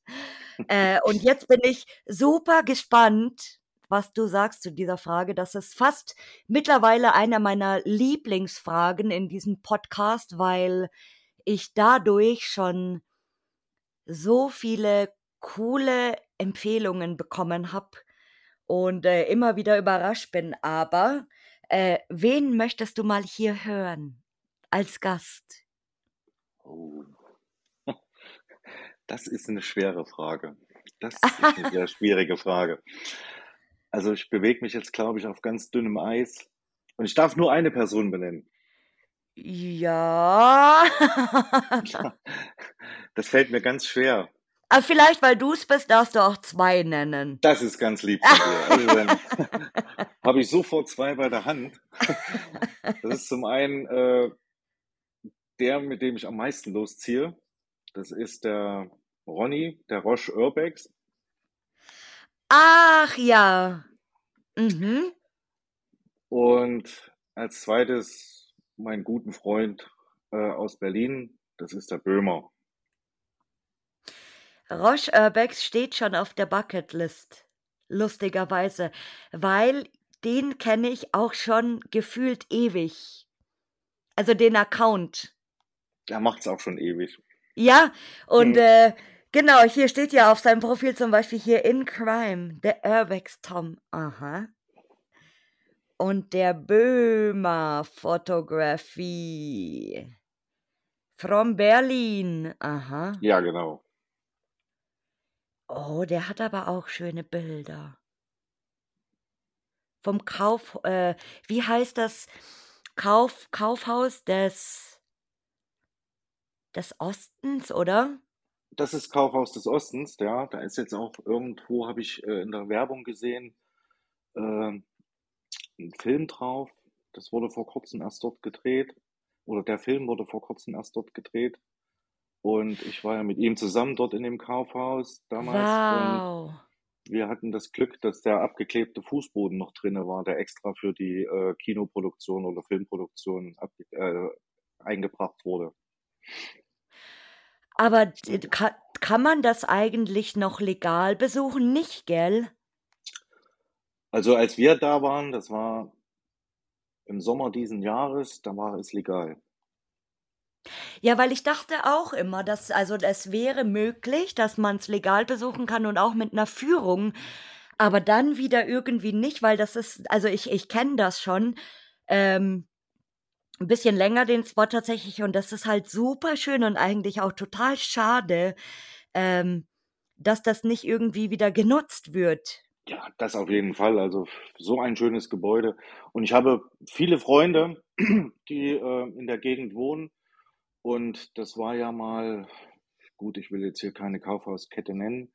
Äh, und jetzt bin ich super gespannt, was du sagst zu dieser Frage. Das ist fast mittlerweile einer meiner Lieblingsfragen in diesem Podcast, weil ich dadurch schon so viele coole Empfehlungen bekommen habe und äh, immer wieder überrascht bin. Aber äh, wen möchtest du mal hier hören als Gast? Oh. [laughs] Das ist eine schwere Frage. Das ist eine sehr [laughs] schwierige Frage. Also ich bewege mich jetzt, glaube ich, auf ganz dünnem Eis. Und ich darf nur eine Person benennen. Ja. [laughs] Das fällt mir ganz schwer. Aber vielleicht, weil du es bist, darfst du auch zwei nennen. Das ist ganz lieb von dir. Also dann [laughs] habe ich sofort zwei bei der Hand. Das ist zum einen äh, der, mit dem ich am meisten losziehe. Das ist der Ronny, der Roche Urbex. Ach ja. Mhm. Und als zweites meinen guten Freund äh, aus Berlin, das ist der Böhmer. Roche Urbex steht schon auf der Bucketlist. Lustigerweise. Weil den kenne ich auch schon gefühlt ewig. Also den Account. Der macht's auch schon ewig. Ja, und Mhm. äh, genau, hier steht ja auf seinem Profil zum Beispiel hier in Crime, der Urbex Tom. Aha. Und der Böhmer Fotografie. From Berlin. Aha. Ja, genau. Oh, der hat aber auch schöne Bilder. Vom Kauf, äh, wie heißt das? Kauf, Kaufhaus des, des Ostens, oder? Das ist Kaufhaus des Ostens, ja. Da ist jetzt auch irgendwo, habe ich äh, in der Werbung gesehen, äh, ein Film drauf. Das wurde vor kurzem erst dort gedreht. Oder der Film wurde vor kurzem erst dort gedreht. Und ich war ja mit ihm zusammen dort in dem Kaufhaus damals. Und Wow. wir hatten das Glück, dass der abgeklebte Fußboden noch drinne war, der extra für die äh, Kinoproduktion oder Filmproduktion abge äh, eingebracht wurde. Aber kann, kann man das eigentlich noch legal besuchen? Nicht, gell? Also als wir da waren, das war im Sommer diesen Jahres, da war es legal. Ja, weil ich dachte auch immer, dass, also es wäre möglich, dass man es legal besuchen kann und auch mit einer Führung, aber dann wieder irgendwie nicht, weil das ist, also ich, ich kenne das schon, ähm, ein bisschen länger den Spot tatsächlich und das ist halt super schön und eigentlich auch total schade, ähm, dass das nicht irgendwie wieder genutzt wird. Ja, das auf jeden Fall. Also so ein schönes Gebäude. Und ich habe viele Freunde, [clears throat] die äh, in der Gegend wohnen. Und das war ja mal, gut, ich will jetzt hier keine Kaufhauskette nennen.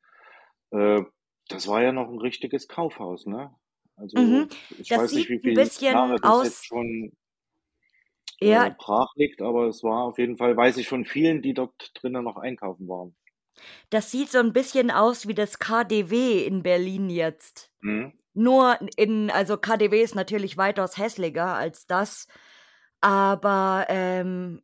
Äh, das war ja noch ein richtiges Kaufhaus, ne? Also Mhm. ich Das weiß nicht, wie ein viele bisschen Jahre das aus- jetzt schon äh, Ja, brach liegt, aber es war auf jeden Fall, weiß ich von vielen, die dort drinnen noch einkaufen waren. das sieht so ein bisschen aus wie das KDW in Berlin jetzt. Mhm. Nur in, also KDW ist natürlich weitaus hässlicher als das, aber ähm,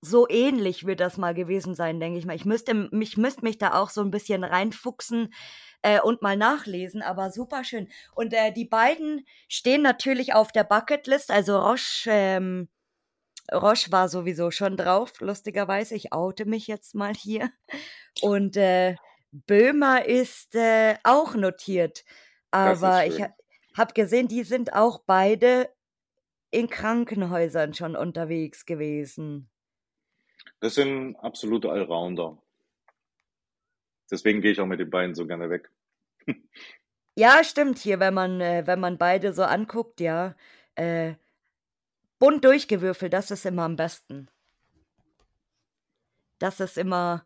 so ähnlich wird das mal gewesen sein, denke ich mal. Ich müsste, mich müsste mich da auch so ein bisschen reinfuchsen äh, und mal nachlesen, aber super schön. Und äh, die beiden stehen natürlich auf der Bucketlist, also Roche, ähm, Roche war sowieso schon drauf, lustigerweise. Ich oute mich jetzt mal hier. Und äh, Böhmer ist äh, auch notiert. Aber ich habe gesehen, die sind auch beide in Krankenhäusern schon unterwegs gewesen. Das sind absolute Allrounder. Deswegen gehe ich auch mit den beiden so gerne weg. Ja, stimmt hier, wenn man, äh, wenn man beide so anguckt, ja. Äh, bunt durchgewürfelt, das ist immer am besten. Das ist immer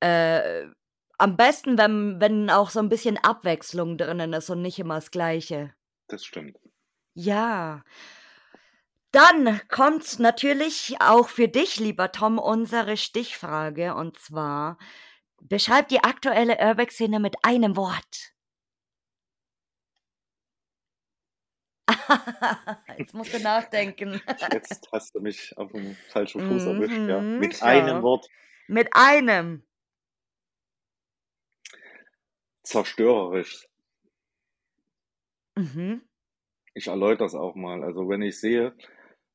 äh, am besten, wenn, wenn auch so ein bisschen Abwechslung drinnen ist und nicht immer das Gleiche. Das stimmt. Ja. Dann kommt natürlich auch für dich, lieber Tom, unsere Stichfrage. Und zwar, beschreib die aktuelle Urbex-Szene mit einem Wort. [laughs] Jetzt musst du nachdenken. Jetzt hast du mich auf dem falschen Fuß erwischt, ja. Mhm, Mit schau. einem Wort Mit einem. zerstörerisch. Mhm. Ich erläutere es auch mal. Also wenn ich sehe,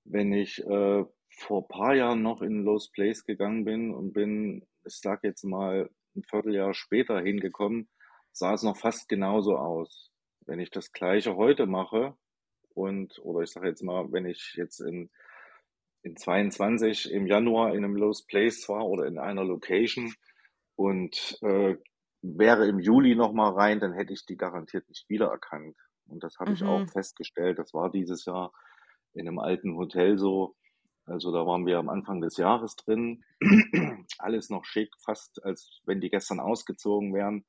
wenn ich äh, vor ein paar Jahren noch in Lost Place gegangen bin und bin, ich sag jetzt mal, ein Vierteljahr später hingekommen, sah es noch fast genauso aus. wenn ich das Gleiche heute mache und, oder ich sage jetzt mal, wenn ich jetzt in, in 22 im Januar in einem Lost Place war oder in einer Location und äh, wäre im Juli nochmal rein, dann hätte ich die garantiert nicht wiedererkannt. Und das habe ich auch Mhm. festgestellt. Das war dieses Jahr in einem alten Hotel so. Also da waren wir am Anfang des Jahres drin. [clears throat] Alles noch schick, fast als wenn die gestern ausgezogen wären.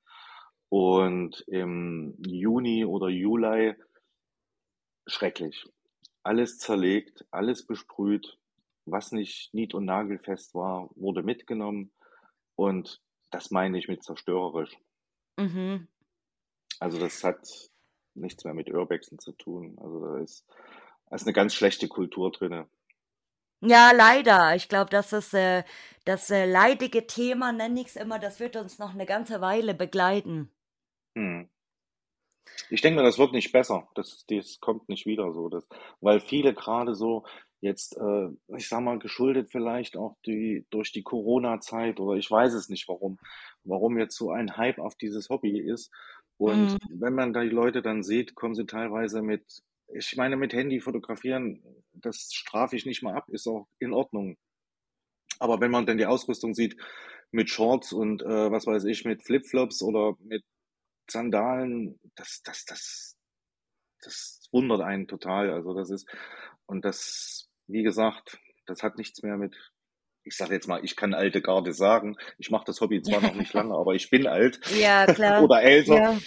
Und im Juni oder Juli schrecklich. Alles zerlegt, alles besprüht. Was nicht nied- und nagelfest war, wurde mitgenommen. Und das meine ich mit zerstörerisch. Mhm. Also das hat nichts mehr mit Urbexen zu tun. Also da ist, da ist eine ganz schlechte Kultur drinne. Ja, leider. Ich glaube, das ist äh, das äh, leidige Thema, nenne ich es immer, das wird uns noch eine ganze Weile begleiten. Hm. Ich denke mir, das wird nicht besser. Das, das kommt nicht wieder so. Das, weil viele gerade so jetzt, äh, ich sag mal, geschuldet vielleicht auch die, durch die Corona-Zeit oder ich weiß es nicht warum, warum jetzt so ein Hype auf dieses Hobby ist. Und Mhm. wenn man da die Leute dann sieht, kommen sie teilweise mit, ich meine, mit Handy fotografieren, das strafe ich nicht mal ab, ist auch in Ordnung. Aber wenn man dann die Ausrüstung sieht mit Shorts und äh, was weiß ich, mit Flipflops oder mit Sandalen, das, das, das, das wundert einen total. Also das ist, und das, wie gesagt, das hat nichts mehr mit, ich sage jetzt mal, ich kann alte Garde sagen. Ich mache das Hobby zwar noch nicht [laughs] lange, aber ich bin alt Ja, klar. [laughs] oder älter. Ja.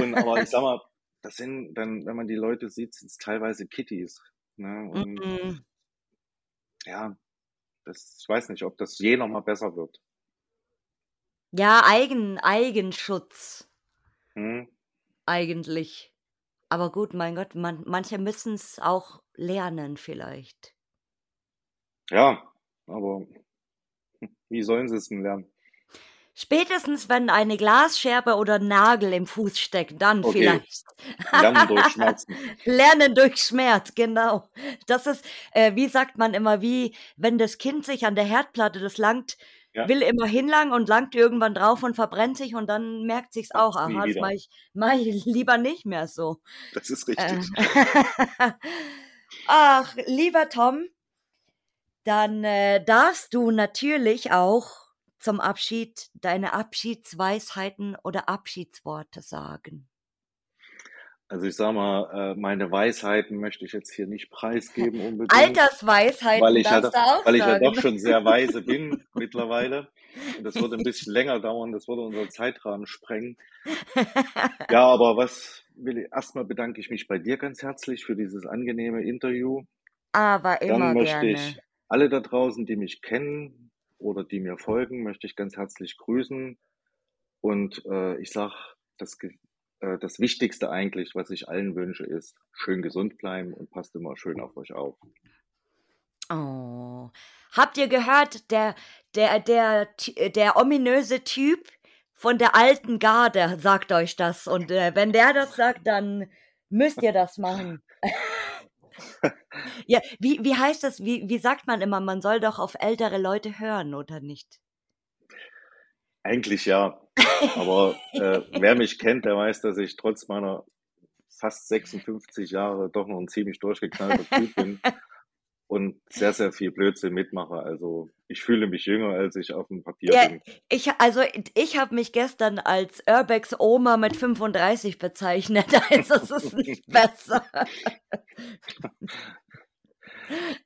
Und aber ich sag [laughs] mal, das sind dann, wenn man die Leute sieht, sind es teilweise Kitties. Ne? Und Mhm. ja, das, ich weiß nicht, ob das je noch mal besser wird. Ja, Eigen, Eigenschutz Hm? eigentlich. Aber gut, mein Gott, man, manche müssen es auch lernen vielleicht. Ja, aber [laughs] wie sollen sie es denn lernen? Spätestens, wenn eine Glasscherbe oder Nagel im Fuß steckt, dann Okay. vielleicht. Lernen durch [laughs] Schmerzen. Lernen durch Schmerz, genau. Das ist, äh, wie sagt man immer, wie wenn das Kind sich an der Herdplatte, das langt, Ja. will immer hinlangen und langt irgendwann drauf und verbrennt sich und dann merkt sich's auch, aha, das mache ich, [laughs] mach ich lieber nicht mehr so. Das ist Äh, richtig. [laughs] Ach, lieber Tom, dann äh, darfst du natürlich auch zum Abschied deine Abschiedsweisheiten oder Abschiedsworte sagen. Also ich sag mal, äh, meine Weisheiten möchte ich jetzt hier nicht preisgeben unbedingt, Altersweisheiten weil ich ja, auch weil ich ja doch schon sehr weise [laughs] bin mittlerweile. Und das würde ein bisschen länger dauern, das würde unseren Zeitrahmen sprengen. Ja, aber was will ich, erstmal bedanke ich mich bei dir ganz herzlich für dieses angenehme Interview. Aber immer Dann möchte gerne. ich alle da draußen, die mich kennen oder die mir folgen, möchte ich ganz herzlich grüßen. Und äh, ich sag, das, äh, das Wichtigste eigentlich, was ich allen wünsche, ist, schön gesund bleiben und passt immer schön auf euch auf. Oh. Habt ihr gehört, der, der, der, der ominöse Typ von der alten Garde sagt euch das. Und äh, wenn der das sagt, dann müsst ihr das machen. [laughs] ja, wie, wie heißt das? Wie, wie sagt man immer, man soll doch auf ältere Leute hören, oder nicht? Eigentlich ja, aber äh, wer mich kennt, der weiß, dass ich trotz meiner fast 56 Jahre doch noch ein ziemlich durchgeknallter Typ bin und sehr, sehr viel Blödsinn mitmache. Also ich fühle mich jünger, als ich auf dem Papier Ja, bin. ich, also ich habe mich gestern als Urbex Oma mit 35 bezeichnet, [laughs] also es ist nicht [laughs] besser.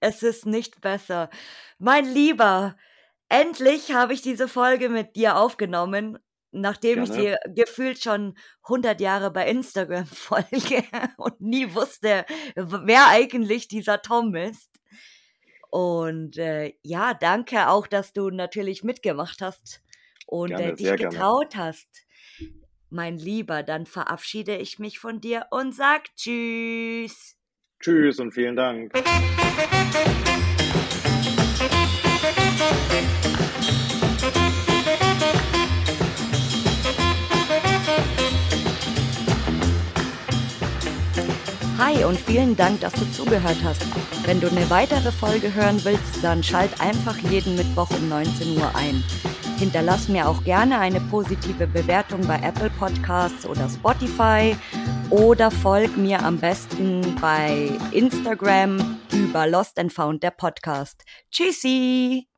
Es ist nicht besser. Mein Lieber, endlich habe ich diese Folge mit dir aufgenommen, nachdem ich Gerne. dir gefühlt schon 100 Jahre bei Instagram [laughs] folge und nie wusste, wer eigentlich dieser Tom ist. Und äh, ja, danke auch, dass du natürlich mitgemacht hast und äh, Gerne, dich sehr gerne. getraut hast. Mein Lieber, dann verabschiede ich mich von dir und sag Tschüss. Tschüss und vielen Dank. Und vielen Dank, dass du zugehört hast. Wenn du eine weitere Folge hören willst, dann schalt einfach jeden Mittwoch um 19 Uhr ein. Hinterlass mir auch gerne eine positive Bewertung bei Apple Podcasts oder Spotify oder folg mir am besten bei Instagram über Lost and Found der Podcast. Tschüssi!